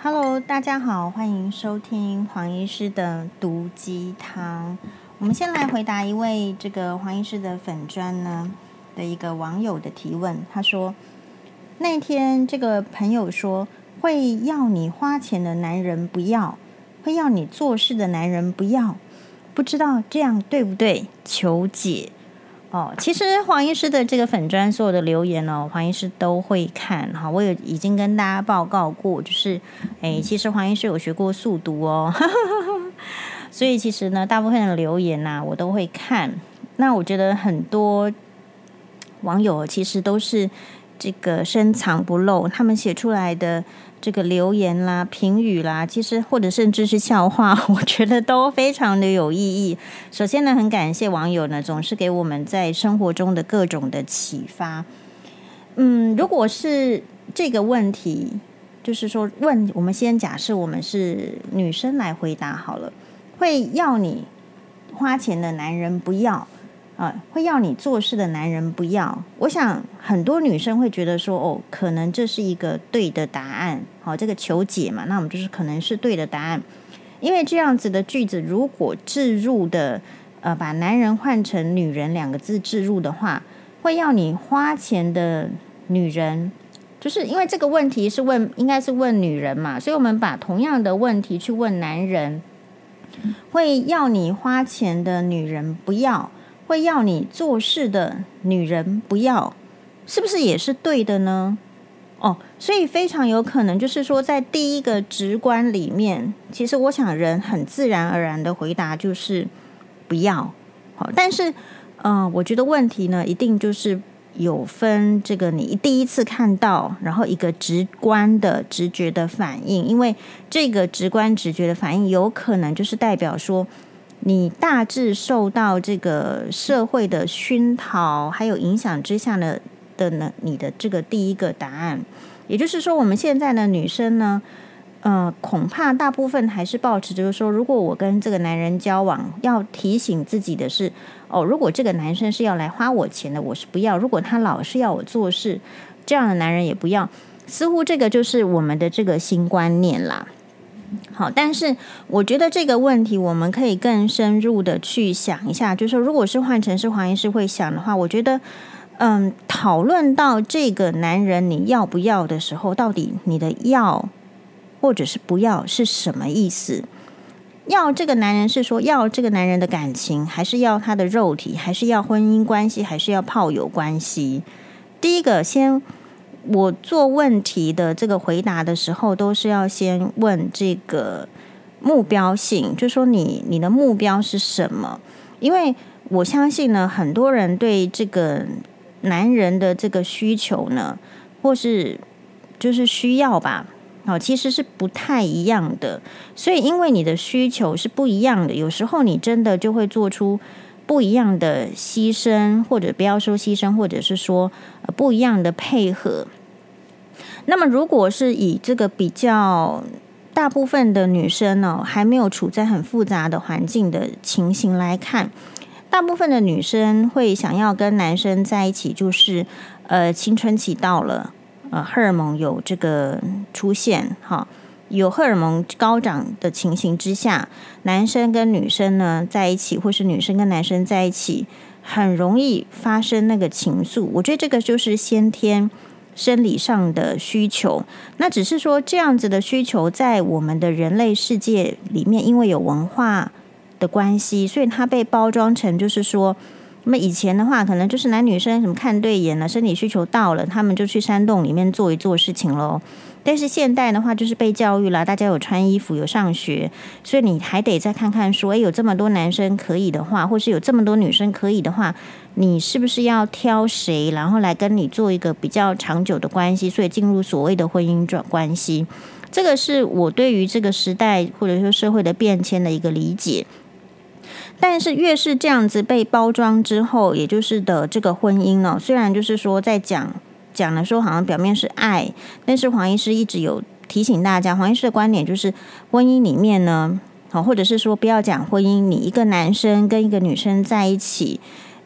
Hello，大家好，欢迎收听黄医师的毒鸡汤。我们先来回答一位这个黄医师的粉专呢的一个网友的提问。他说，那天这个朋友说，会要你花钱的男人不要，会要你做事的男人不要，不知道这样对不对？求解。哦，其实黄医师的这个粉专所有的留言呢，黄医师都会看哈。我有已经跟大家报告过，就是诶，其实黄医师有学过速读哦，所以其实呢，大部分的留言呐，我都会看。那我觉得很多网友其实都是这个深藏不露，他们写出来的。这个留言啦、评语啦，其实或者甚至是笑话，我觉得都非常的有意义。首先呢，很感谢网友呢，总是给我们在生活中的各种的启发。嗯，如果是这个问题，就是说问我们先假设我们是女生来回答好了，会要你花钱的男人不要。啊，会要你做事的男人不要。我想很多女生会觉得说，哦，可能这是一个对的答案。好，这个求解嘛，那我们就是可能是对的答案。因为这样子的句子，如果置入的，呃，把男人换成女人两个字置入的话，会要你花钱的女人，就是因为这个问题是问，应该是问女人嘛，所以我们把同样的问题去问男人，会要你花钱的女人不要。会要你做事的女人不要，是不是也是对的呢？哦，所以非常有可能就是说，在第一个直观里面，其实我想人很自然而然的回答就是不要。好，但是，嗯、我觉得问题呢，一定就是有分这个你第一次看到，然后一个直观的直觉的反应，因为这个直观直觉的反应有可能就是代表说。你大致受到这个社会的熏陶还有影响之下呢的呢，你的这个第一个答案，也就是说，我们现在的女生呢，呃，恐怕大部分还是抱持就是说，如果我跟这个男人交往，要提醒自己的是，哦，如果这个男生是要来花我钱的，我是不要；如果他老是要我做事，这样的男人也不要。似乎这个就是我们的这个新观念啦。好，但是我觉得这个问题我们可以更深入的去想一下，就是说，如果是换成是黄医师会想的话，我觉得，嗯，讨论到这个男人你要不要的时候，到底你的要或者是不要是什么意思？要这个男人是说要这个男人的感情，还是要他的肉体，还是要婚姻关系，还是要炮友关系？第一个先。我做问题的这个回答的时候，都是要先问这个目标性，就说你你的目标是什么？因为我相信呢，很多人对这个男人的这个需求呢，或是就是需要吧，哦，其实是不太一样的。所以，因为你的需求是不一样的，有时候你真的就会做出不一样的牺牲，或者不要说牺牲，或者是说不一样的配合。那么，如果是以这个比较大部分的女生呢，还没有处在很复杂的环境的情形来看，大部分的女生会想要跟男生在一起，就是呃青春期到了，呃荷尔蒙有这个出现，哈，有荷尔蒙高涨的情形之下，男生跟女生呢在一起，或是女生跟男生在一起，很容易发生那个情愫。我觉得这个就是先天。生理上的需求，那只是说这样子的需求，在我们的人类世界里面，因为有文化的关系，所以它被包装成就是说，那么以前的话，可能就是男女生什么看对眼了，生理需求到了，他们就去山洞里面做一做事情喽。但是现代的话，就是被教育了，大家有穿衣服，有上学，所以你还得再看看说，诶，有这么多男生可以的话，或是有这么多女生可以的话，你是不是要挑谁，然后来跟你做一个比较长久的关系？所以进入所谓的婚姻转关系，这个是我对于这个时代或者说社会的变迁的一个理解。但是越是这样子被包装之后，也就是的这个婚姻呢，虽然就是说在讲。讲的说好像表面是爱，但是黄医师一直有提醒大家，黄医师的观点就是婚姻里面呢，好，或者是说不要讲婚姻，你一个男生跟一个女生在一起，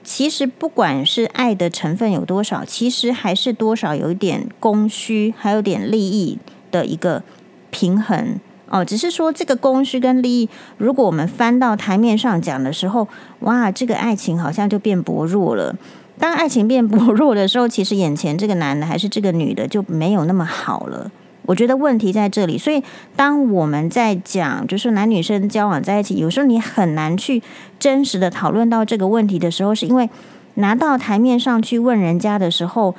其实不管是爱的成分有多少，其实还是多少有一点供需，还有点利益的一个平衡哦，只是说这个供需跟利益，如果我们翻到台面上讲的时候，哇，这个爱情好像就变薄弱了。当爱情变 薄弱的时候，其实眼前这个男的还是这个女的就没有那么好了。我觉得问题在这里，所以当我们在讲，就是男女生交往在一起，有时候你很难去真实的讨论到这个问题的时候，是因为拿到台面上去问人家的时候，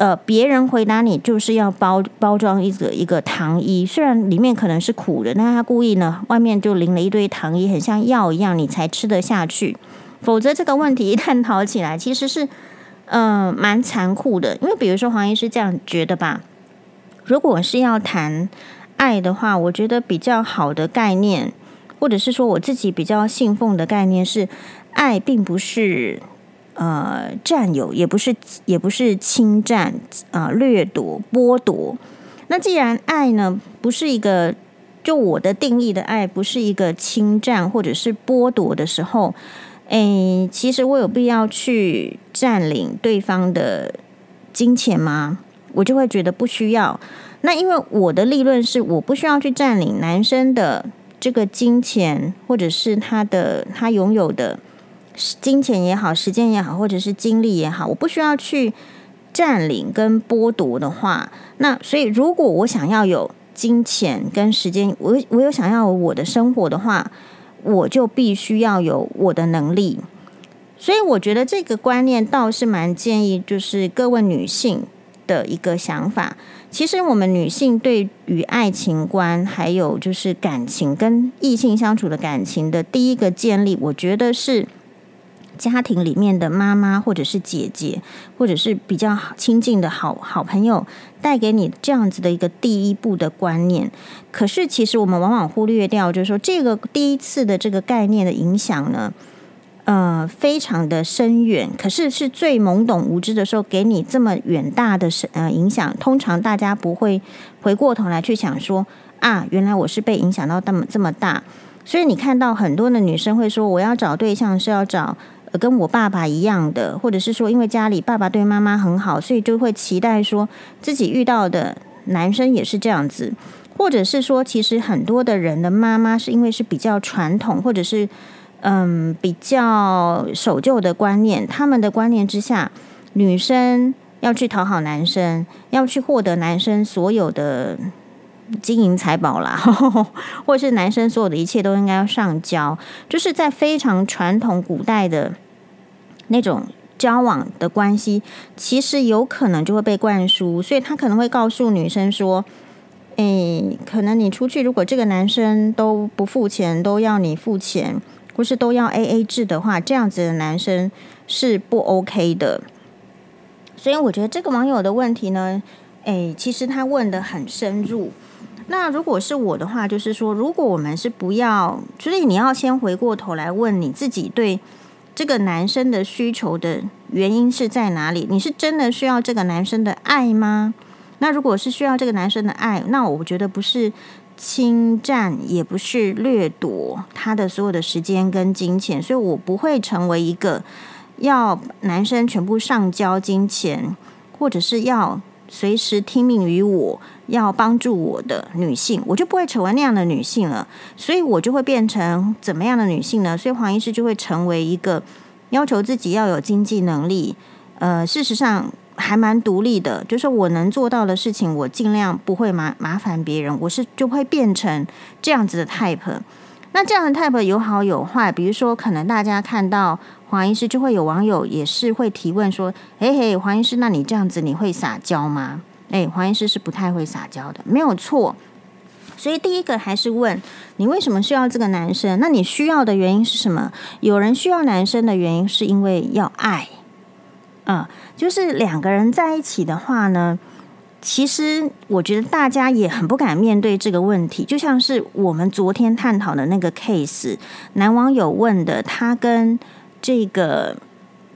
呃，别人回答你就是要包包装一个一个糖衣，虽然里面可能是苦的，但他故意呢，外面就淋了一堆糖衣，很像药一样，你才吃得下去。否则这个问题一探讨起来，其实是呃蛮残酷的。因为比如说黄医师这样觉得吧。如果是要谈爱的话，我觉得比较好的概念，或者是说我自己比较信奉的概念是，爱并不是呃占有，也不是也不是侵占啊、掠夺剥夺。那既然爱呢，不是一个就我的定义的爱，不是一个侵占或者是剥夺的时候，诶，其实我有必要去占领对方的金钱吗？我就会觉得不需要。那因为我的立论是，我不需要去占领男生的这个金钱，或者是他的他拥有的金钱也好，时间也好，或者是精力也好，我不需要去占领跟剥夺的话，那所以如果我想要有金钱跟时间，我我有想要我的生活的话，我就必须要有我的能力。所以我觉得这个观念倒是蛮建议，就是各位女性。的一个想法，其实我们女性对于爱情观，还有就是感情跟异性相处的感情的第一个建立，我觉得是家庭里面的妈妈或者是姐姐，或者是比较亲近的好好朋友带给你这样子的一个第一步的观念。可是其实我们往往忽略掉，就是说这个第一次的这个概念的影响呢。呃，非常的深远，可是是最懵懂无知的时候，给你这么远大的呃影响。通常大家不会回过头来去想说啊，原来我是被影响到这么这么大。所以你看到很多的女生会说，我要找对象是要找跟我爸爸一样的，或者是说因为家里爸爸对妈妈很好，所以就会期待说自己遇到的男生也是这样子，或者是说其实很多的人的妈妈是因为是比较传统，或者是。嗯，比较守旧的观念，他们的观念之下，女生要去讨好男生，要去获得男生所有的金银财宝啦，或者是男生所有的一切都应该要上交，就是在非常传统古代的那种交往的关系，其实有可能就会被灌输，所以他可能会告诉女生说：“诶，可能你出去，如果这个男生都不付钱，都要你付钱。”或是都要 AA 制的话，这样子的男生是不 OK 的。所以我觉得这个网友的问题呢，诶，其实他问得很深入。那如果是我的话，就是说，如果我们是不要，所以你要先回过头来问你自己，对这个男生的需求的原因是在哪里？你是真的需要这个男生的爱吗？那如果是需要这个男生的爱，那我觉得不是。侵占也不是掠夺他的所有的时间跟金钱，所以我不会成为一个要男生全部上交金钱，或者是要随时听命于我，要帮助我的女性，我就不会成为那样的女性了。所以我就会变成怎么样的女性呢？所以黄医师就会成为一个要求自己要有经济能力。呃，事实上。还蛮独立的，就是我能做到的事情，我尽量不会麻麻烦别人。我是就会变成这样子的 type。那这样的 type 有好有坏，比如说，可能大家看到黄医师，就会有网友也是会提问说：“嘿嘿，黄医师，那你这样子你会撒娇吗？”诶，黄医师是不太会撒娇的，没有错。所以第一个还是问你为什么需要这个男生？那你需要的原因是什么？有人需要男生的原因是因为要爱。嗯，就是两个人在一起的话呢，其实我觉得大家也很不敢面对这个问题。就像是我们昨天探讨的那个 case，男网友问的，他跟这个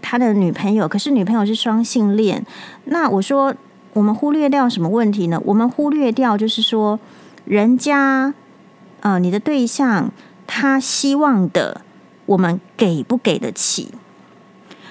他的女朋友，可是女朋友是双性恋。那我说，我们忽略掉什么问题呢？我们忽略掉就是说，人家呃，你的对象他希望的，我们给不给得起？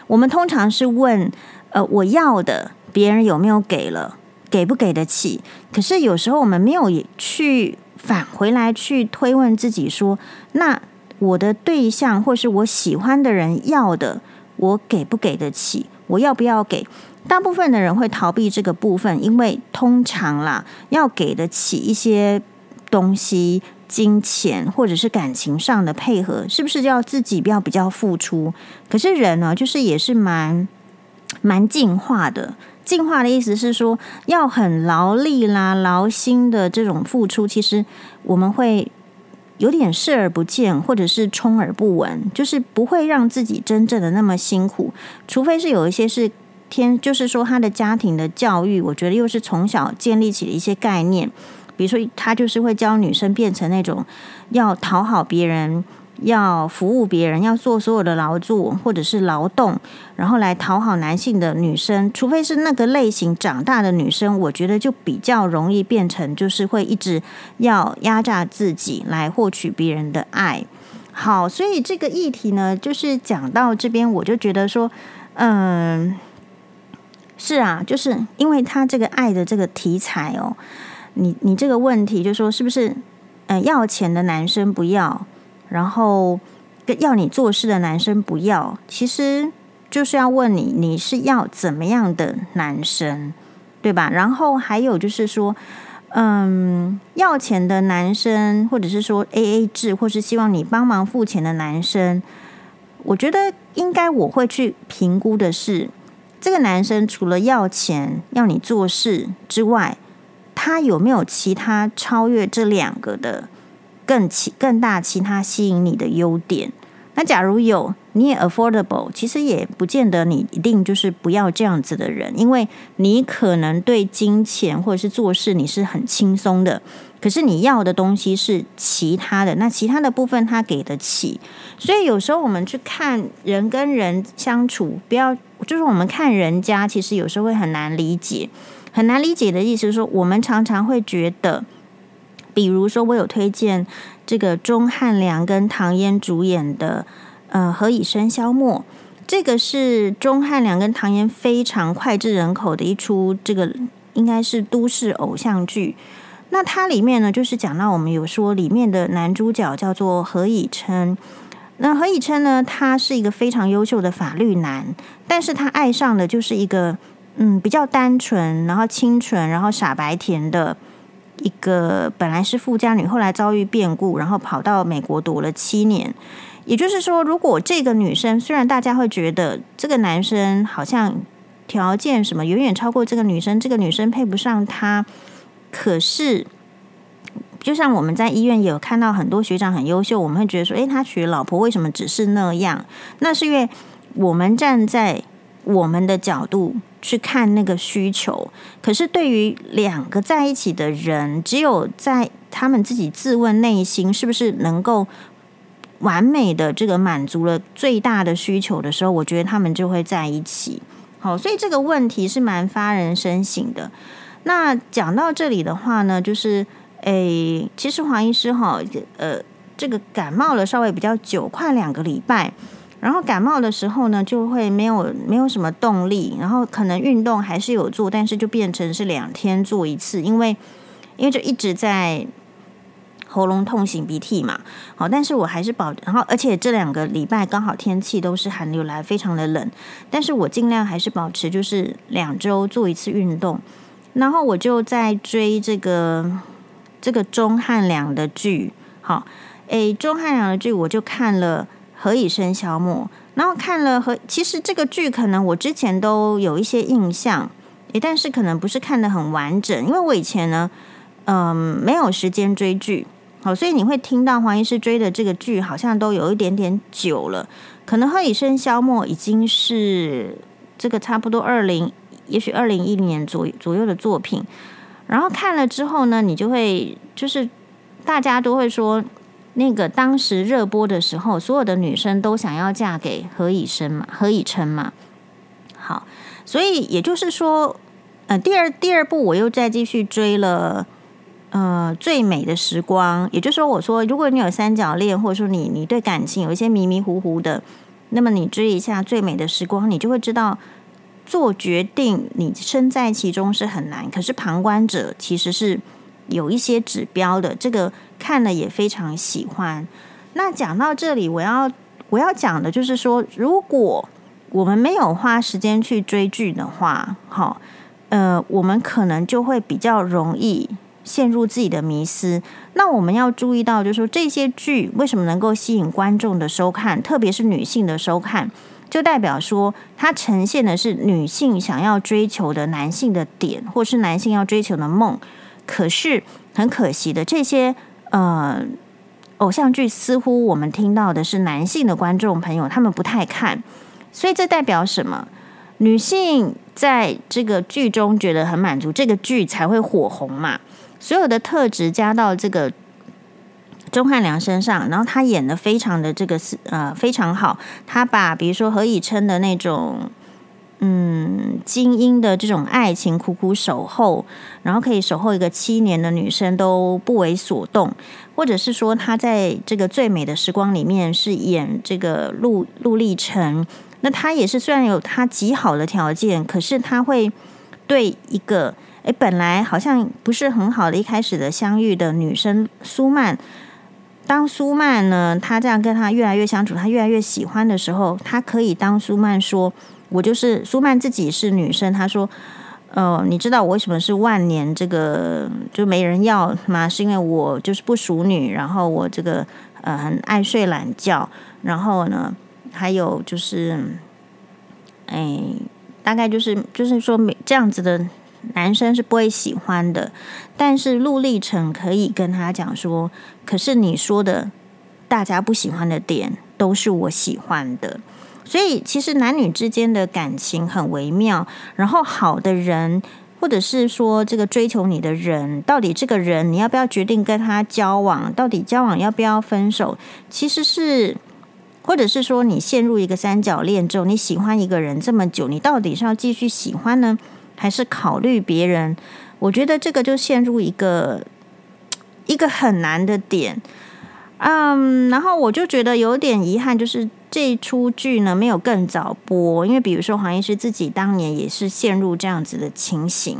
我们通常是问，呃，我要的别人有没有给了？给不给得起？可是有时候我们没有去返回来去推问自己说，那我的对象或是我喜欢的人要的，我给不给得起？我要不要给？大部分的人会逃避这个部分，因为通常啦，要给得起一些东西、金钱或者是感情上的配合，是不是要自己要比较付出？可是人呢，就是也是蛮蛮进化的。进化的意思是说，要很劳力啦、劳心的这种付出，其实我们会有点视而不见，或者是充耳不闻，就是不会让自己真正的那么辛苦，除非是有一些是。天，就是说他的家庭的教育，我觉得又是从小建立起的一些概念，比如说他就是会教女生变成那种要讨好别人、要服务别人、要做所有的劳作或者是劳动，然后来讨好男性的女生，除非是那个类型长大的女生，我觉得就比较容易变成就是会一直要压榨自己来获取别人的爱。好，所以这个议题呢，就是讲到这边，我就觉得说，嗯。是啊，就是因为他这个爱的这个题材哦，你你这个问题就说是不是，呃，要钱的男生不要，然后要你做事的男生不要，其实就是要问你你是要怎么样的男生，对吧？然后还有就是说，嗯，要钱的男生，或者是说 AA 制，或是希望你帮忙付钱的男生，我觉得应该我会去评估的是。这个男生除了要钱、要你做事之外，他有没有其他超越这两个的更其更大其他吸引你的优点？那假如有，你也 affordable，其实也不见得你一定就是不要这样子的人，因为你可能对金钱或者是做事你是很轻松的。可是你要的东西是其他的，那其他的部分他给得起，所以有时候我们去看人跟人相处，不要就是我们看人家，其实有时候会很难理解，很难理解的意思是说，我们常常会觉得，比如说我有推荐这个钟汉良跟唐嫣主演的呃《何以笙箫默》，这个是钟汉良跟唐嫣非常脍炙人口的一出，这个应该是都市偶像剧。那它里面呢，就是讲到我们有说里面的男主角叫做何以琛。那何以琛呢，他是一个非常优秀的法律男，但是他爱上的就是一个嗯比较单纯，然后清纯，然后傻白甜的一个本来是富家女，后来遭遇变故，然后跑到美国躲了七年。也就是说，如果这个女生虽然大家会觉得这个男生好像条件什么远远超过这个女生，这个女生配不上他。可是，就像我们在医院有看到很多学长很优秀，我们会觉得说，诶，他娶老婆为什么只是那样？那是因为我们站在我们的角度去看那个需求。可是对于两个在一起的人，只有在他们自己自问内心是不是能够完美的这个满足了最大的需求的时候，我觉得他们就会在一起。好，所以这个问题是蛮发人深省的。那讲到这里的话呢，就是诶，其实黄医师哈，呃，这个感冒了稍微比较久，快两个礼拜，然后感冒的时候呢，就会没有没有什么动力，然后可能运动还是有做，但是就变成是两天做一次，因为因为就一直在喉咙痛、擤鼻涕嘛，好，但是我还是保，然后而且这两个礼拜刚好天气都是寒流来，非常的冷，但是我尽量还是保持就是两周做一次运动。然后我就在追这个这个钟汉良的剧，好，诶，钟汉良的剧我就看了《何以笙箫默》，然后看了和其实这个剧可能我之前都有一些印象，诶，但是可能不是看得很完整，因为我以前呢，嗯、没有时间追剧，好，所以你会听到黄医师追的这个剧好像都有一点点久了，可能《何以笙箫默》已经是这个差不多二零。也许二零一零年左左右的作品，然后看了之后呢，你就会就是大家都会说，那个当时热播的时候，所有的女生都想要嫁给何以琛嘛，何以琛嘛。好，所以也就是说，呃，第二第二部我又再继续追了，呃，最美的时光。也就是说，我说如果你有三角恋，或者说你你对感情有一些迷迷糊糊的，那么你追一下最美的时光，你就会知道。做决定，你身在其中是很难，可是旁观者其实是有一些指标的，这个看了也非常喜欢。那讲到这里，我要我要讲的就是说，如果我们没有花时间去追剧的话，好，呃，我们可能就会比较容易陷入自己的迷思。那我们要注意到，就是说这些剧为什么能够吸引观众的收看，特别是女性的收看，就代表说它呈现的是女性想要追求的男性的点，或是男性要追求的梦。可是很可惜的，这些呃。偶像剧似乎我们听到的是男性的观众朋友，他们不太看，所以这代表什么？女性在这个剧中觉得很满足，这个剧才会火红嘛。所有的特质加到这个钟汉良身上，然后他演的非常的这个呃非常好，他把比如说何以琛的那种。嗯，精英的这种爱情苦苦守候，然后可以守候一个七年的女生都不为所动，或者是说她在这个最美的时光里面是演这个陆陆丽成，那她也是虽然有她极好的条件，可是她会对一个诶本来好像不是很好的一开始的相遇的女生苏曼，当苏曼呢，她这样跟她越来越相处，她越来越喜欢的时候，她可以当苏曼说。我就是苏曼自己是女生，她说：“呃，你知道我为什么是万年这个就没人要吗？是因为我就是不熟女，然后我这个呃很爱睡懒觉，然后呢，还有就是，哎，大概就是就是说这样子的男生是不会喜欢的。但是陆丽成可以跟他讲说，可是你说的大家不喜欢的点，都是我喜欢的。”所以，其实男女之间的感情很微妙。然后，好的人，或者是说这个追求你的人，到底这个人你要不要决定跟他交往？到底交往要不要分手？其实是，或者是说你陷入一个三角恋之后，你喜欢一个人这么久，你到底是要继续喜欢呢，还是考虑别人？我觉得这个就陷入一个一个很难的点。嗯，然后我就觉得有点遗憾，就是。这一出剧呢，没有更早播，因为比如说黄医师自己当年也是陷入这样子的情形，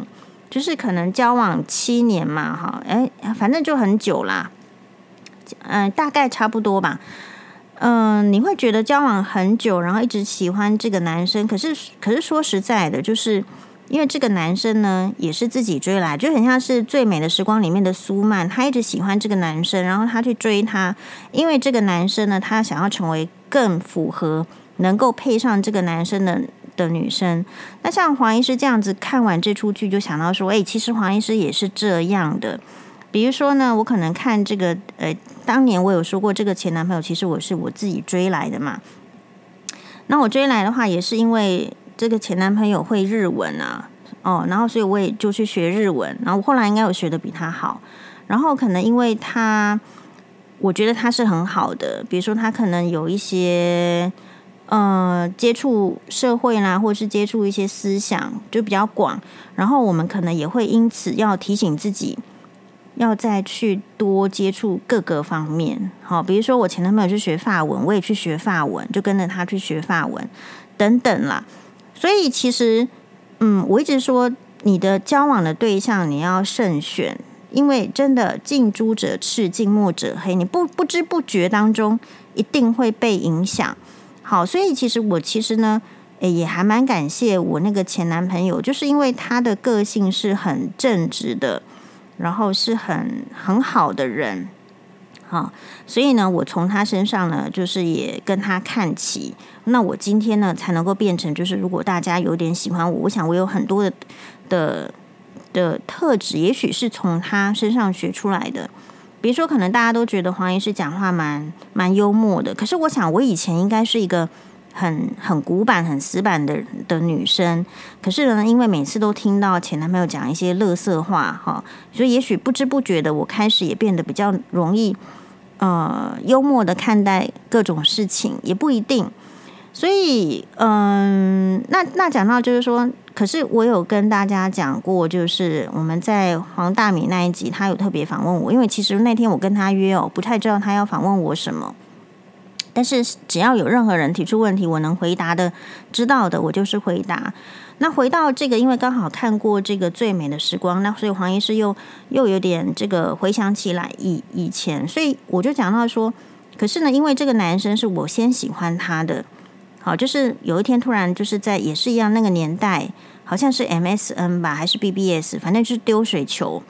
就是可能交往七年嘛，哈，哎，反正就很久啦，嗯，大概差不多吧，嗯，你会觉得交往很久，然后一直喜欢这个男生，可是可是说实在的，就是。因为这个男生呢，也是自己追来，就很像是《最美的时光》里面的苏曼，他一直喜欢这个男生，然后他去追他。因为这个男生呢，他想要成为更符合能够配上这个男生的的女生。那像黄医师这样子看完这出剧，就想到说，哎，其实黄医师也是这样的。比如说呢，我可能看这个，呃，当年我有说过，这个前男朋友其实我是我自己追来的嘛。那我追来的话，也是因为。这个前男朋友会日文啊，哦，然后所以我也就去学日文，然后后来应该有学得比他好，然后可能因为他，我觉得他是很好的，比如说他可能有一些，呃，接触社会啦，或是接触一些思想就比较广，然后我们可能也会因此要提醒自己，要再去多接触各个方面，好，比如说我前男朋友去学法文，我也去学法文，就跟着他去学法文，等等啦。所以其实，嗯，我一直说你的交往的对象你要慎选，因为真的近朱者赤，近墨者黑，你不不知不觉当中一定会被影响。好，所以其实我其实呢，诶，也还蛮感谢我那个前男朋友，就是因为他的个性是很正直的，然后是很很好的人。好，所以呢，我从他身上呢，就是也跟他看齐。那我今天呢，才能够变成，就是如果大家有点喜欢我，我想我有很多的的的特质，也许是从他身上学出来的。比如说，可能大家都觉得黄医师讲话蛮蛮幽默的，可是我想我以前应该是一个很很古板、很死板的的女生。可是呢，因为每次都听到前男朋友讲一些乐色话，哈，所以也许不知不觉的，我开始也变得比较容易。呃，幽默的看待各种事情也不一定，所以，嗯、那那讲到就是说，可是我有跟大家讲过，就是我们在黄大米那一集，他有特别访问我，因为其实那天我跟他约哦，不太知道他要访问我什么，但是只要有任何人提出问题，我能回答的、知道的，我就是回答。那回到这个，因为刚好看过这个《最美的时光》，那所以黄医师又又有点这个回想起来以以前，所以我就讲到说，可是呢，因为这个男生是我先喜欢他的，好，就是有一天突然就是在也是一样那个年代，好像是 MSN 吧，还是 BBS，反正就是丢水球，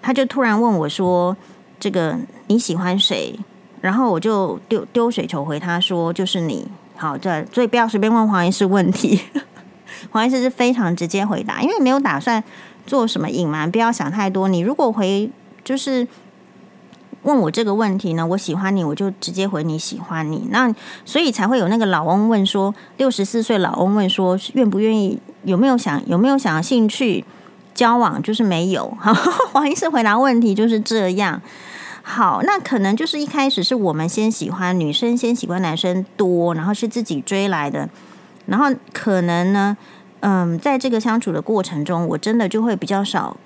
他就突然问我说：“这个你喜欢谁？”然后我就丢丢水球回他说：“就是你。”好，这所以不要随便问黄医师问题。黄医师是非常直接回答，因为没有打算做什么隐瞒，不要想太多。你如果回就是问我这个问题呢，我喜欢你，我就直接回你喜欢你。那所以才会有那个老翁问说，六十四岁老翁问说，愿不愿意，有没有想有没有想兴趣交往，就是没有。黄医师回答问题就是这样。好，那可能就是一开始是我们先喜欢女生，先喜欢男生多，然后是自己追来的。然后可能呢，嗯，在这个相处的过程中，我真的就会比较少，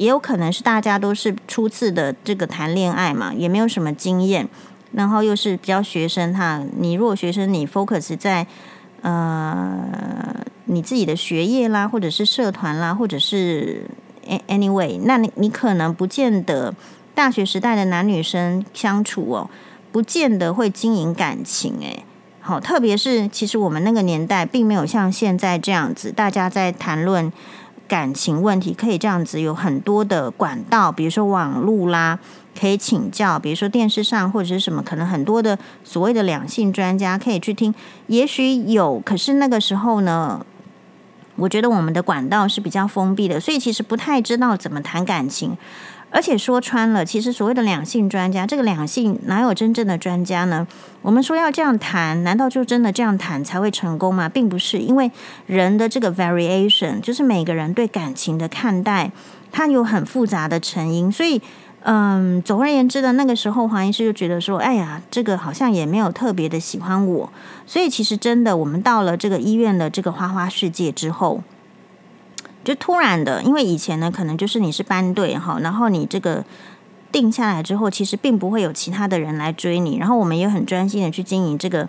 也有可能是大家都是初次的这个谈恋爱嘛，也没有什么经验，然后又是比较学生哈。你如果学生，你 focus 在呃你自己的学业啦，或者是社团啦，或者是 anyway，那你你可能不见得大学时代的男女生相处哦，不见得会经营感情诶。好，特别是其实我们那个年代并没有像现在这样子，大家在谈论感情问题可以这样子有很多的管道，比如说网络啦，可以请教，比如说电视上或者是什么，可能很多的所谓的两性专家可以去听，也许有，可是那个时候呢，我觉得我们的管道是比较封闭的，所以其实不太知道怎么谈感情。而且说穿了，其实所谓的两性专家，这个两性哪有真正的专家呢？我们说要这样谈，难道就真的这样谈才会成功吗？并不是，因为人的这个 variation，就是每个人对感情的看待，它有很复杂的成因。所以，嗯，总而言之的那个时候，黄医师就觉得说，哎呀，这个好像也没有特别的喜欢我。所以，其实真的，我们到了这个医院的这个花花世界之后。就突然的，因为以前呢，可能就是你是班队哈，然后你这个定下来之后，其实并不会有其他的人来追你，然后我们也很专心的去经营这个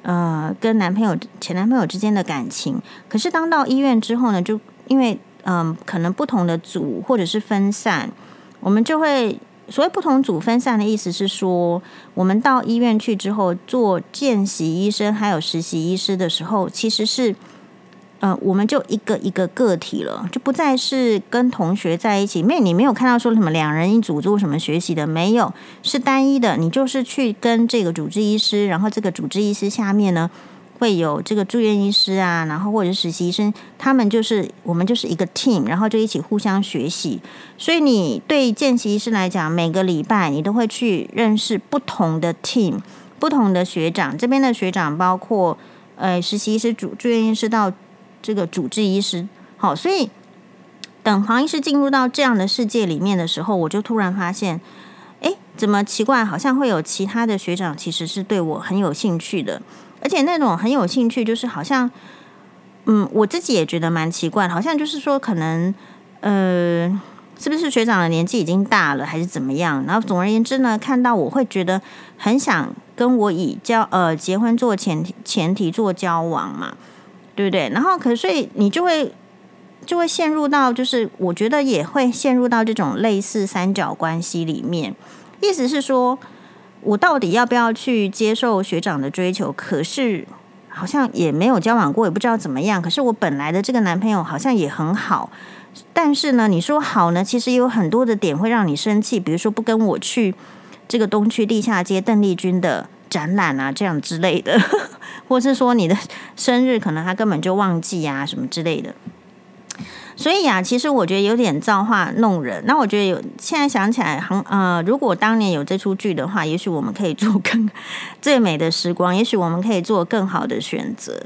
呃跟男朋友、前男朋友之间的感情。可是当到医院之后呢，就因为嗯、可能不同的组或者是分散，我们就会所谓不同组分散的意思是说，我们到医院去之后做见习医生还有实习医师的时候，其实是。呃，我们就一个一个个体了，就不再是跟同学在一起。没，你没有看到说什么两人一组做什么学习的，没有，是单一的。你就是去跟这个主治医师，然后这个主治医师下面呢会有这个住院医师啊，然后或者是实习医生，他们就是我们就是一个 team，然后就一起互相学习。所以你对见习医师来讲，每个礼拜你都会去认识不同的 team，不同的学长。这边的学长包括呃实习医师、主住院医师到。这个主治医师，好，所以等黄医师进入到这样的世界里面的时候，我就突然发现，哎，怎么奇怪？好像会有其他的学长其实是对我很有兴趣的，而且那种很有兴趣，就是好像，嗯，我自己也觉得蛮奇怪，好像就是说，可能，呃，是不是学长的年纪已经大了，还是怎么样？然后总而言之呢，看到我会觉得很想跟我以交呃结婚做前提前提做交往嘛。对不对？然后，可是所以你就会就会陷入到，就是我觉得也会陷入到这种类似三角关系里面。意思是说，我到底要不要去接受学长的追求？可是好像也没有交往过，也不知道怎么样。可是我本来的这个男朋友好像也很好，但是呢，你说好呢，其实有很多的点会让你生气，比如说不跟我去这个东区地下街邓丽君的展览啊，这样之类的。或是说你的生日可能他根本就忘记啊什么之类的，所以、啊，其实我觉得有点造化弄人。那我觉得有现在想起来很呃，如果当年有这出剧的话，也许我们可以做更 最美的时光，也许我们可以做更好的选择。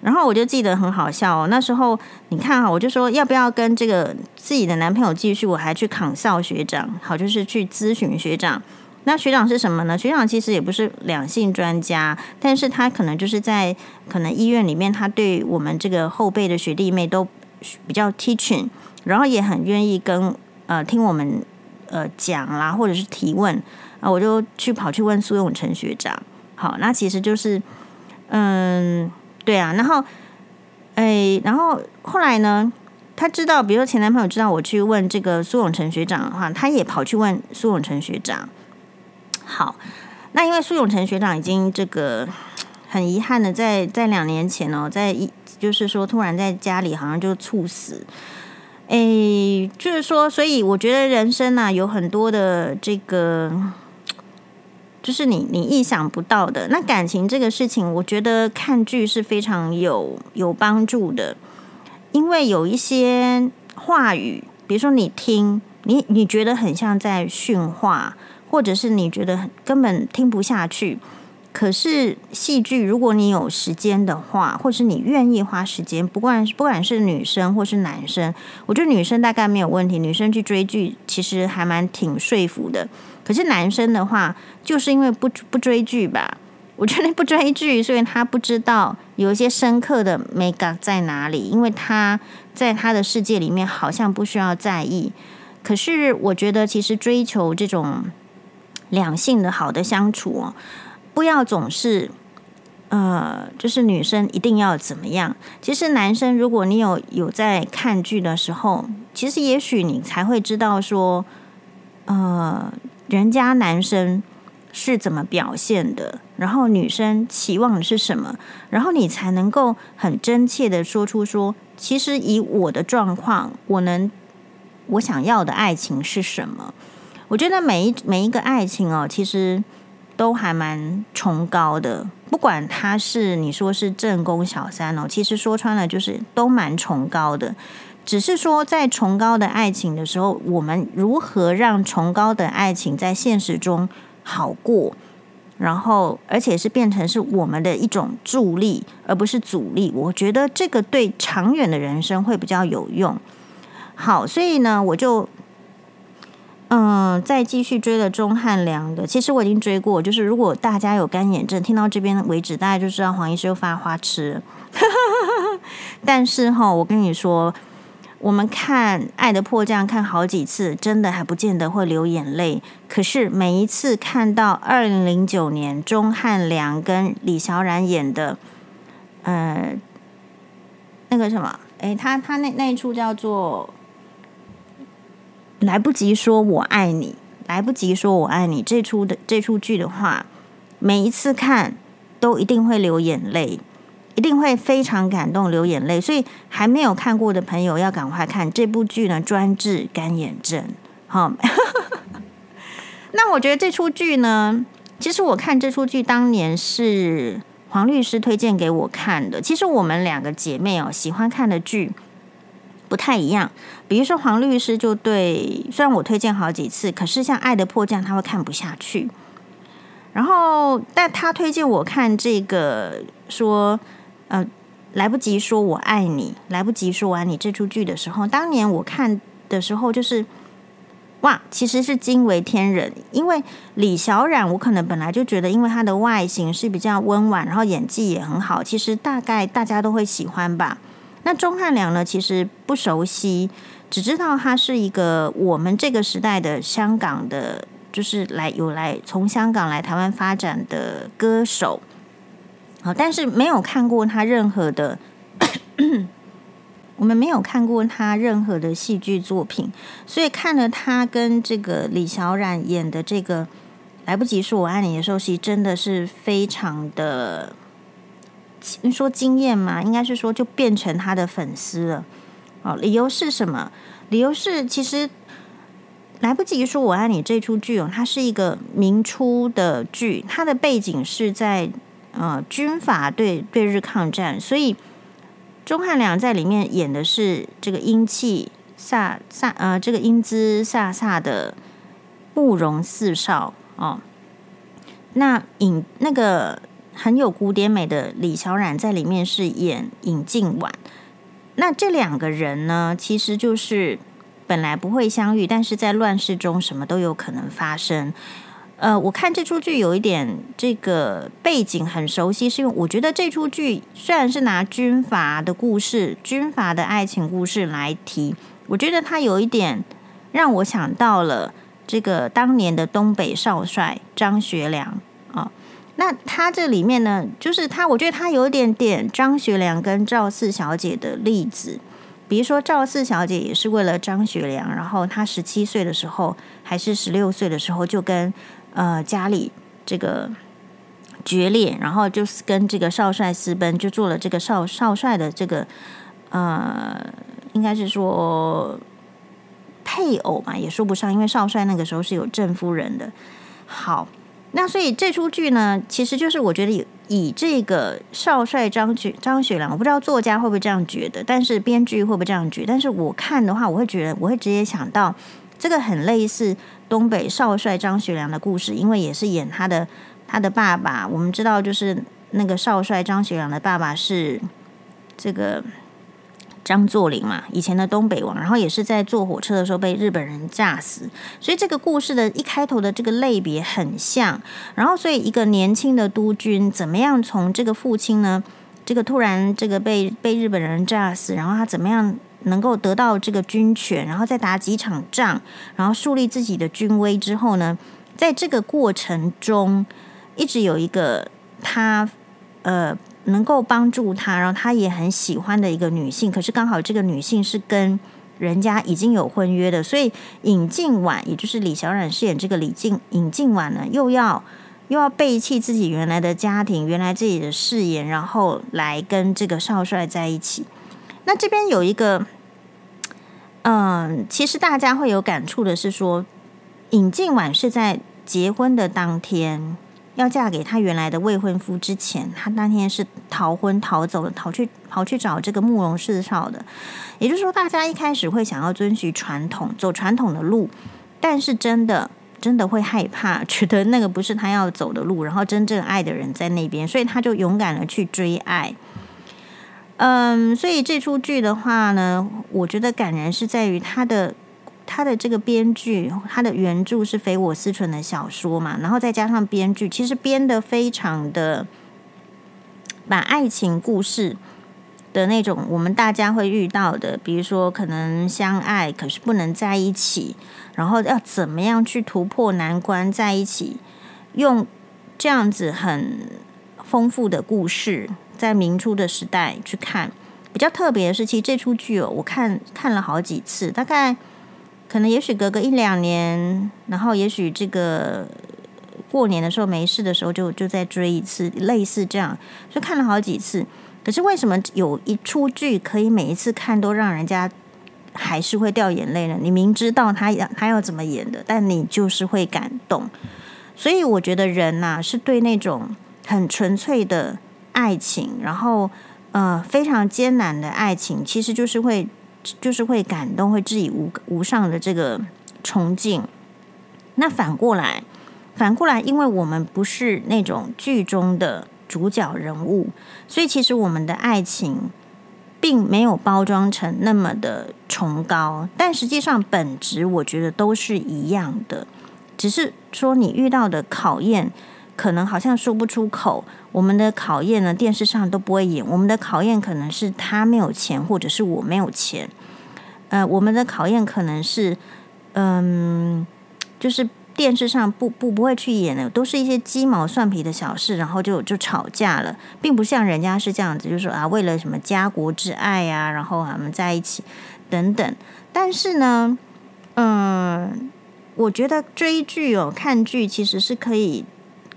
然后我就记得很好笑哦，那时候你看哈，我就说要不要跟这个自己的男朋友继续，我还去扛校学长，好就是去咨询学长。那学长是什么呢？学长其实也不是两性专家，但是他可能就是在可能医院里面，他对我们这个后辈的学弟妹都比较 teaching，然后也很愿意跟呃听我们呃讲啦，或者是提问啊，我就去跑去问苏永成学长，好，那其实就是，嗯，对啊，然后，哎，然后后来呢，他知道，比如说前男朋友知道我去问这个苏永成学长的话，他也跑去问苏永成学长。好，那因为苏永成学长已经这个很遗憾的在在两年前哦，在一就是说突然在家里好像就猝死。诶，就是说，所以我觉得人生呐、有很多的这个，就是你你意想不到的。那感情这个事情，我觉得看剧是非常有有帮助的，因为有一些话语，比如说你听，你你觉得很像在训话，或者是你觉得根本听不下去。可是戏剧，如果你有时间的话，或是你愿意花时间，不管不管是女生或是男生，我觉得女生大概没有问题。女生去追剧其实还蛮挺说服的。可是男生的话，就是因为不不追剧吧？我觉得不追剧，所以他不知道有一些深刻的美感在哪里，因为他在他的世界里面好像不需要在意。可是我觉得，其实追求这种两性的好的相处哦。不要总是，呃，就是女生一定要怎么样？其实男生，如果你有有在看剧的时候，其实也许你才会知道说，呃，人家男生是怎么表现的，然后女生期望的是什么，然后你才能够很真切的说出说，其实以我的状况，我能我想要的爱情是什么？我觉得每一每一个爱情哦，其实。都还蛮崇高的，不管他是你说是正宫小三哦，其实说穿了就是都蛮崇高的。只是说在崇高的爱情的时候，我们如何让崇高的爱情在现实中好过，然后而且是变成是我们的一种助力，而不是阻力。我觉得这个对长远的人生会比较有用。好，所以呢，我就。嗯，再继续追了钟汉良的。其实我已经追过，就是如果大家有干眼症，听到这边为止，大家就知道黄医师又发花痴。但是哈，我跟你说，我们看《爱的迫降》看好几次，真的还不见得会流眼泪。可是每一次看到二零零九年钟汉良跟李小冉演的，呃，那个什么，诶，他他那那一出叫做。来不及说我爱你，来不及说我爱你。这出的这出剧的话，每一次看都一定会流眼泪，一定会非常感动，流眼泪。所以还没有看过的朋友要赶快看这部剧呢，专治干眼症。好，那我觉得这出剧呢，其实我看这出剧当年是黄律师推荐给我看的。其实我们两个姐妹哦，喜欢看的剧。不太一样，比如说黄律师就对，虽然我推荐好几次，可是像《爱的迫降》他会看不下去。然后，但他推荐我看这个，说呃，来不及说我爱你，来不及说完你这出剧的时候，当年我看的时候就是哇，其实是惊为天人，因为李小冉，我可能本来就觉得，因为她的外形是比较温婉，然后演技也很好，其实大概大家都会喜欢吧。那钟汉良呢？其实不熟悉，只知道他是一个我们这个时代的香港的，就是来有来从香港来台湾发展的歌手。好，但是没有看过他任何的，我们没有看过他任何的戏剧作品，所以看了他跟这个李小冉演的这个《来不及说我爱你》的时候，其实真的是非常的。说经验吗？应该是说就变成他的粉丝了。哦，理由是什么？理由是其实来不及说我爱你这出剧哦，它是一个明初的剧，它的背景是在呃军阀对对日抗战，所以钟汉良在里面演的是这个英气飒飒呃这个英姿飒飒的慕容四少哦。那影那个。很有古典美的李小冉在里面是演尹静婉，那这两个人呢，其实就是本来不会相遇，但是在乱世中什么都有可能发生。呃，我看这出剧有一点这个背景很熟悉，是因为我觉得这出剧虽然是拿军阀的故事、军阀的爱情故事来提，我觉得它有一点让我想到了这个当年的东北少帅张学良啊。那他这里面呢，就是他，我觉得他有点点张学良跟赵四小姐的例子。比如说赵四小姐也是为了张学良，然后她十七岁的时候还是十六岁的时候就跟呃家里这个决裂，然后就是跟这个少帅私奔，就做了这个少少帅的这个呃，应该是说配偶嘛，也说不上，因为少帅那个时候是有正夫人的。好。那所以这出剧呢，其实就是我觉得以以这个少帅张学张学良，我不知道作家会不会这样觉得，但是编剧会不会这样觉得？但是我看的话，我会觉得我会直接想到这个很类似东北少帅张学良的故事，因为也是演他的他的爸爸。我们知道，就是那个少帅张学良的爸爸是这个。张作霖嘛，以前的东北王，然后也是在坐火车的时候被日本人炸死，所以这个故事的一开头的这个类别很像。然后，所以一个年轻的督军怎么样从这个父亲呢，这个突然这个被被日本人炸死，然后他怎么样能够得到这个军权，然后再打几场仗，然后树立自己的军威之后呢，在这个过程中一直有一个他呃。能够帮助他，然后他也很喜欢的一个女性，可是刚好这个女性是跟人家已经有婚约的，所以尹静婉，也就是李小冉饰演这个李静尹静婉呢，又要又要背弃自己原来的家庭，原来自己的誓言，然后来跟这个少帅在一起。那这边有一个，嗯，其实大家会有感触的是说，尹静婉是在结婚的当天。要嫁给他原来的未婚夫之前，他当天是逃婚逃走了，逃去跑去找这个慕容世少的。也就是说，大家一开始会想要遵循传统，走传统的路，但是真的真的会害怕，觉得那个不是他要走的路，然后真正爱的人在那边，所以他就勇敢的去追爱。嗯，所以这出剧的话呢，我觉得感人是在于他的。他的这个编剧，他的原著是非我思存的小说嘛，然后再加上编剧，其实编得非常的把爱情故事的那种我们大家会遇到的，比如说可能相爱可是不能在一起，然后要怎么样去突破难关在一起，用这样子很丰富的故事，在明初的时代去看，比较特别的是，其实这出剧哦，我看看了好几次，大概。可能也许隔个一两年，然后也许这个过年的时候没事的时候就就再追一次，类似这样，就看了好几次。可是为什么有一出剧可以每一次看都让人家还是会掉眼泪呢？你明知道他要他要怎么演的，但你就是会感动。所以我觉得人呐、是对那种很纯粹的爱情，然后呃非常艰难的爱情，其实就是会。就是会感动，会致以无无上的这个崇敬。那反过来，反过来，因为我们不是那种剧中的主角人物，所以其实我们的爱情并没有包装成那么的崇高。但实际上，本质我觉得都是一样的，只是说你遇到的考验。可能好像说不出口，我们的考验呢，电视上都不会演。我们的考验可能是他没有钱，或者是我没有钱。呃，我们的考验可能是，嗯，就是电视上不不不会去演的，都是一些鸡毛蒜皮的小事，然后就就吵架了，并不像人家是这样子，就是说啊，为了什么家国之爱呀，然后他们在一起等等。但是呢，嗯，我觉得追剧哦，看剧其实是可以。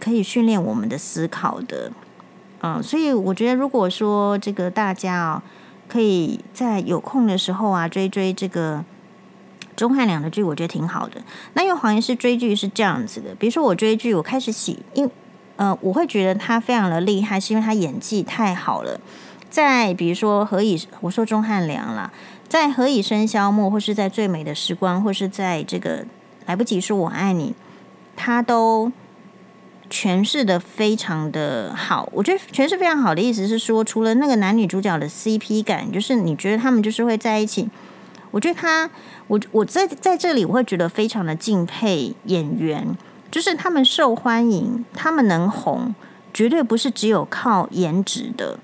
可以训练我们的思考的，嗯，所以我觉得，如果说这个大家啊，可以在有空的时候啊，追追这个钟汉良的剧，我觉得挺好的。那因为黄医师追剧是这样子的，比如说我追剧，我开始喜，因呃，我会觉得他非常的厉害，是因为他演技太好了。在比如说何以，我说钟汉良啦，在何以笙箫默，或是在最美的时光，或是在这个来不及说我爱你，他都。诠释的非常的好，我觉得诠释非常好的意思是说，除了那个男女主角的 CP 感，就是你觉得他们就是会在一起。我觉得他，我我在在这里我会觉得非常的敬佩演员，就是他们受欢迎，他们能红，绝对不是只有靠颜值的。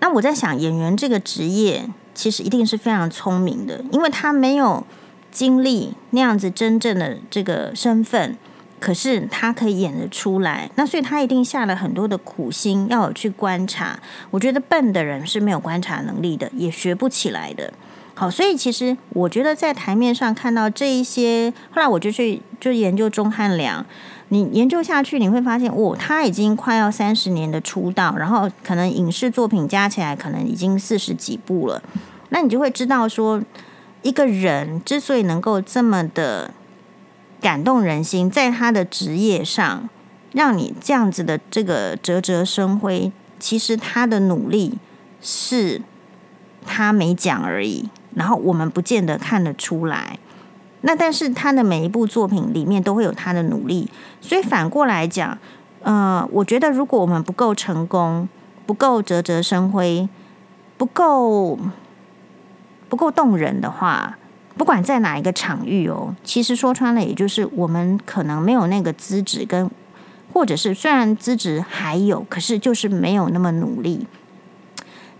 那我在想，演员这个职业其实一定是非常聪明的，因为他没有经历那样子真正的这个身份。可是他可以演得出来，那所以他一定下了很多的苦心，要有去观察。我觉得笨的人是没有观察能力的，也学不起来的。好，所以其实我觉得在台面上看到这一些，后来我就去就研究钟汉良。你研究下去，你会发现，哦，他已经快要三十年的出道，然后可能影视作品加起来可能已经四十几部了。那你就会知道说，一个人之所以能够这么的。感动人心，在他的职业上，让你这样子的这个啧啧生辉，其实他的努力是他没讲而已，然后我们不见得看得出来。那但是他的每一部作品里面都会有他的努力，所以反过来讲，呃，我觉得如果我们不够成功，不够啧啧生辉，不够不够动人的话。不管在哪一个场域哦，其实说穿了，也就是我们可能没有那个资质，跟或者是虽然资质还有，可是就是没有那么努力。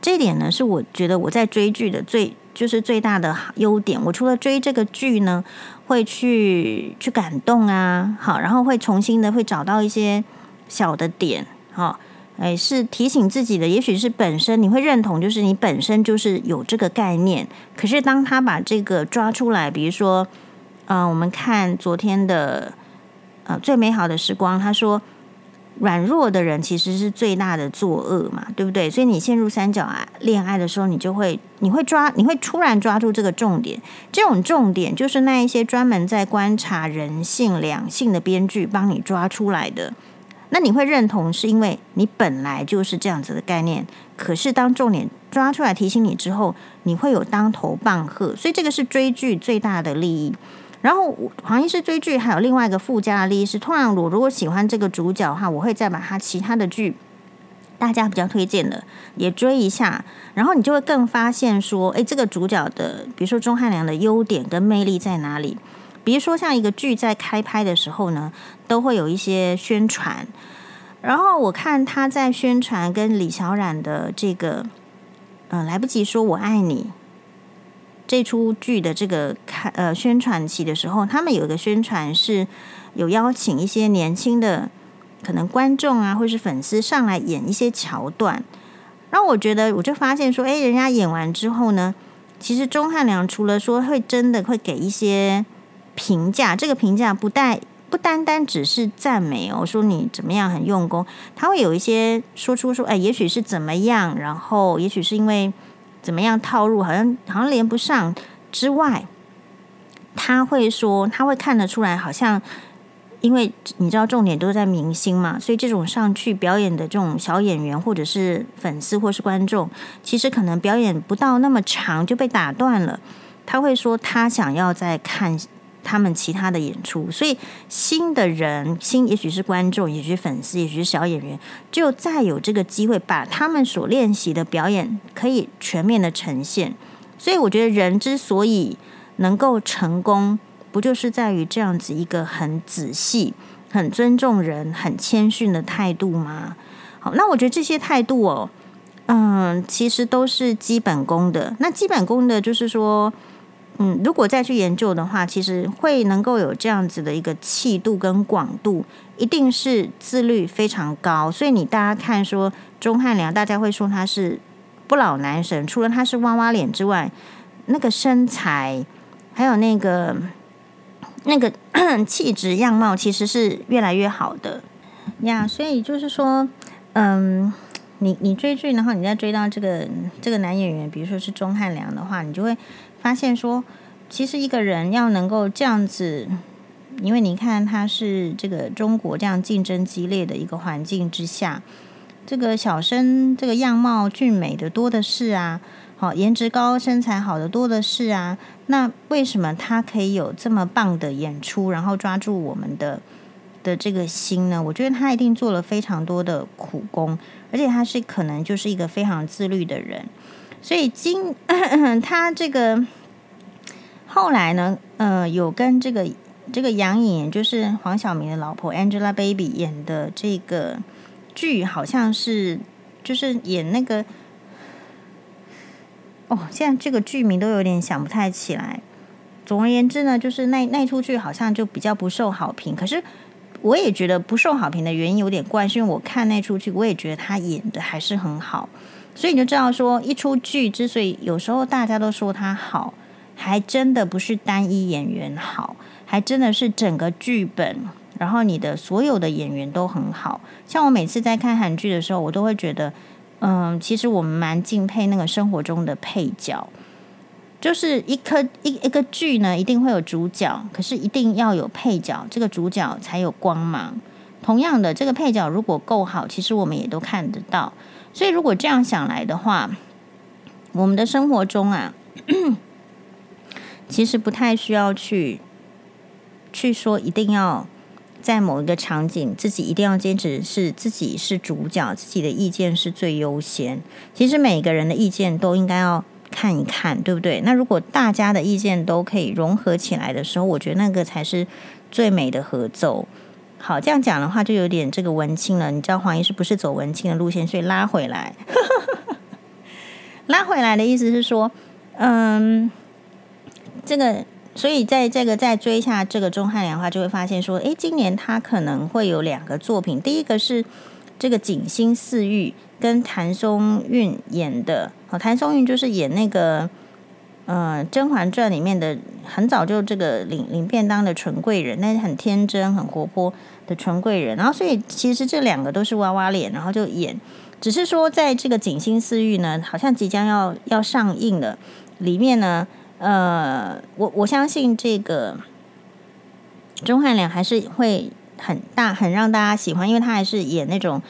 这一点呢，是我觉得我在追剧的最就是最大的优点。我除了追这个剧呢，会去去感动啊，好，然后会重新的会找到一些小的点，好。哎，是提醒自己的，也许是本身你会认同，就是你本身就是有这个概念。可是当他把这个抓出来，比如说，嗯、我们看昨天的呃最美好的时光，他说软弱的人其实是最大的作恶嘛，对不对？所以你陷入三角恋爱的时候，你就会你会抓，你会突然抓住这个重点。这种重点就是那一些专门在观察人性、两性的编剧帮你抓出来的。那你会认同，是因为你本来就是这样子的概念。可是当重点抓出来提醒你之后，你会有当头棒喝。所以这个是追剧最大的利益。然后黄医师追剧还有另外一个附加的利益是，通常我如果喜欢这个主角的话，我会再把他其他的剧，大家比较推荐的也追一下。然后你就会更发现说，诶，这个主角的，比如说钟汉良的优点跟魅力在哪里？比如说，像一个剧在开拍的时候呢，都会有一些宣传。然后我看他在宣传跟李小冉的这个，嗯、来不及说我爱你这出剧的这个开呃宣传期的时候，他们有一个宣传是有邀请一些年轻的可能观众啊，或是粉丝上来演一些桥段。然后我觉得，我就发现说，哎，人家演完之后呢，其实钟汉良除了说会真的会给一些。评价这个评价不带不单单只是赞美哦，说你怎么样很用功，他会有一些说出说，哎，也许是怎么样，然后也许是因为怎么样套路，好像好像连不上之外，他会说他会看得出来，好像因为你知道重点都在明星嘛，所以这种上去表演的这种小演员或者是粉丝或是观众，其实可能表演不到那么长就被打断了，他会说他想要再看。他们其他的演出，所以新的人，新也许是观众，也许是粉丝，也许是小演员，就再有这个机会把他们所练习的表演可以全面的呈现。所以我觉得人之所以能够成功，不就是在于这样子一个很仔细、很尊重人、很谦逊的态度吗？好，那我觉得这些态度哦，嗯，其实都是基本功的。那基本功的就是说。嗯，如果再去研究的话，其实会能够有这样子的一个气度跟广度，一定是自律非常高。所以你大家看说钟汉良，大家会说他是不老男神，除了他是娃娃脸之外，那个身材还有那个那个 气质样貌，其实是越来越好的呀。所以就是说，嗯，你你追剧，然后你再追到这个这个男演员，比如说是钟汉良的话，你就会。发现说，其实一个人要能够这样子，因为你看他是这个中国这样竞争激烈的一个环境之下，这个小生这个样貌俊美的多的是啊，好颜值高身材好的多的是啊，那为什么他可以有这么棒的演出，然后抓住我们的的这个心呢？我觉得他一定做了非常多的苦功，而且他是可能就是一个非常自律的人。所以今 他这个后来呢，呃，有跟这个这个杨颖，就是黄晓明的老婆 Angelababy 演的这个剧，好像是就是演那个哦，现在这个剧名都有点想不太起来。总而言之呢，就是那那出剧好像就比较不受好评。可是我也觉得不受好评的原因有点怪，是因为我看那出剧，我也觉得他演的还是很好，所以你就知道说，一出剧之所以有时候大家都说他好，还真的不是单一演员好，还真的是整个剧本，然后你的所有的演员都很好。像我每次在看韩剧的时候，我都会觉得，嗯，其实我们蛮敬佩那个生活中的配角。就是一颗一一个剧呢，一定会有主角，可是一定要有配角，这个主角才有光芒。同样的，这个配角如果够好，其实我们也都看得到。所以如果这样想来的话，我们的生活中啊，其实不太需要去去说一定要在某一个场景，自己一定要坚持是自己是主角，自己的意见是最优先。其实每个人的意见都应该要。看一看，对不对？那如果大家的意见都可以融合起来的时候，我觉得那个才是最美的合奏。好，这样讲的话就有点这个文青了。你知道黄医师不是走文青的路线，所以拉回来，拉回来的意思是说，嗯，这个，所以在这个再追一下这个钟汉良的话，就会发现说，诶，今年他可能会有两个作品，第一个是这个《锦心似玉》。跟谭松韵演的，哦，谭松韵就是演那个，呃，《甄嬛传》里面的很早就这个领领便当的纯贵人，那是很天真、很活泼的纯贵人。然后，所以其实这两个都是娃娃脸，然后就演。只是说，在这个《锦心似玉》呢，好像即将要要上映了。里面呢，呃，我我相信这个钟汉良还是会很大，很让大家喜欢，因为他还是演那种。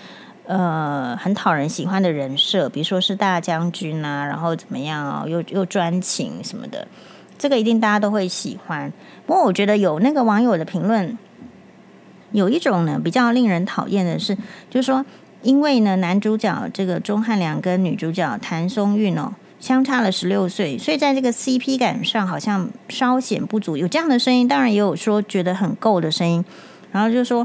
呃，很讨人喜欢的人设，比如说是大将军啊，然后怎么样啊，又又专情什么的，这个一定大家都会喜欢。不过我觉得有那个网友的评论，有一种呢比较令人讨厌的是，就是说，因为呢男主角这个钟汉良跟女主角谭松韵哦相差了十六岁，所以在这个 CP 感上好像稍显不足。有这样的声音，当然也有说觉得很够的声音，然后就说。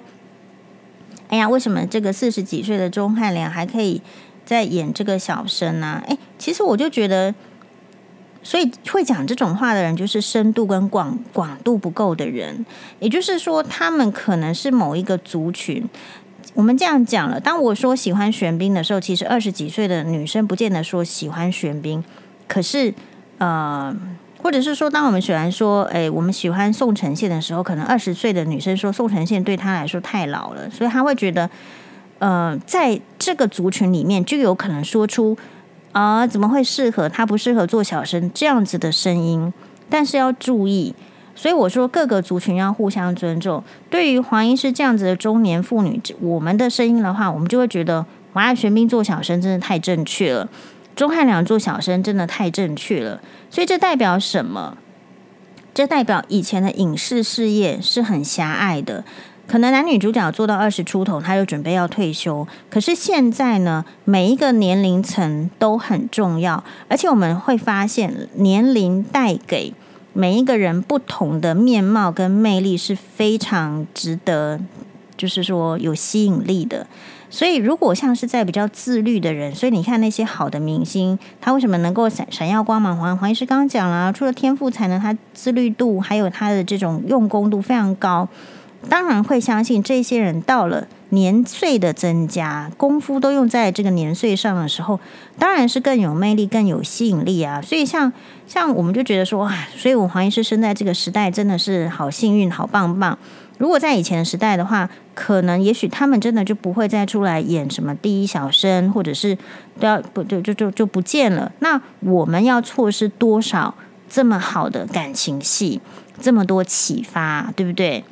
哎呀，为什么这个四十几岁的钟汉良还可以再演这个小生呢？哎，其实我就觉得，所以会讲这种话的人，就是深度跟广广度不够的人。也就是说，他们可能是某一个族群。我们这样讲了，当我说喜欢玄彬的时候，其实二十几岁的女生不见得说喜欢玄彬，可是呃。或者是说，当我们喜欢说，哎，我们喜欢宋承宪的时候，可能二十岁的女生说宋承宪对她来说太老了，所以她会觉得，呃，在这个族群里面就有可能说出啊，怎么会适合她不适合做小生这样子的声音。但是要注意，所以我说各个族群要互相尊重。对于黄医师这样子的中年妇女，我们的声音的话，我们就会觉得，哇，玄彬做小生真的太正确了。钟汉良做小生真的太正确了，所以这代表什么？这代表以前的影视事业是很狭隘的，可能男女主角做到二十出头，他就准备要退休。可是现在呢，每一个年龄层都很重要，而且我们会发现，年龄带给每一个人不同的面貌跟魅力是非常值得，就是说有吸引力的。所以，如果像是在比较自律的人，所以你看那些好的明星，他为什么能够闪闪耀光芒？黄黄医师刚刚讲了，除了天赋才能，他自律度还有他的这种用功度非常高。当然会相信这些人到了年岁的增加，功夫都用在这个年岁上的时候，当然是更有魅力、更有吸引力啊。所以像像我们就觉得说，哇，所以我黄医师生在这个时代真的是好幸运、好棒棒。如果在以前的时代的话，可能也许他们真的就不会再出来演什么第一小生，或者是都要不就就就就不见了。那我们要错失多少这么好的感情戏，这么多启发，对不对？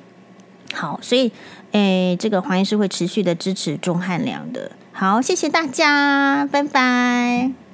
好，所以诶，这个黄医师会持续的支持钟汉良的。好，谢谢大家，拜拜。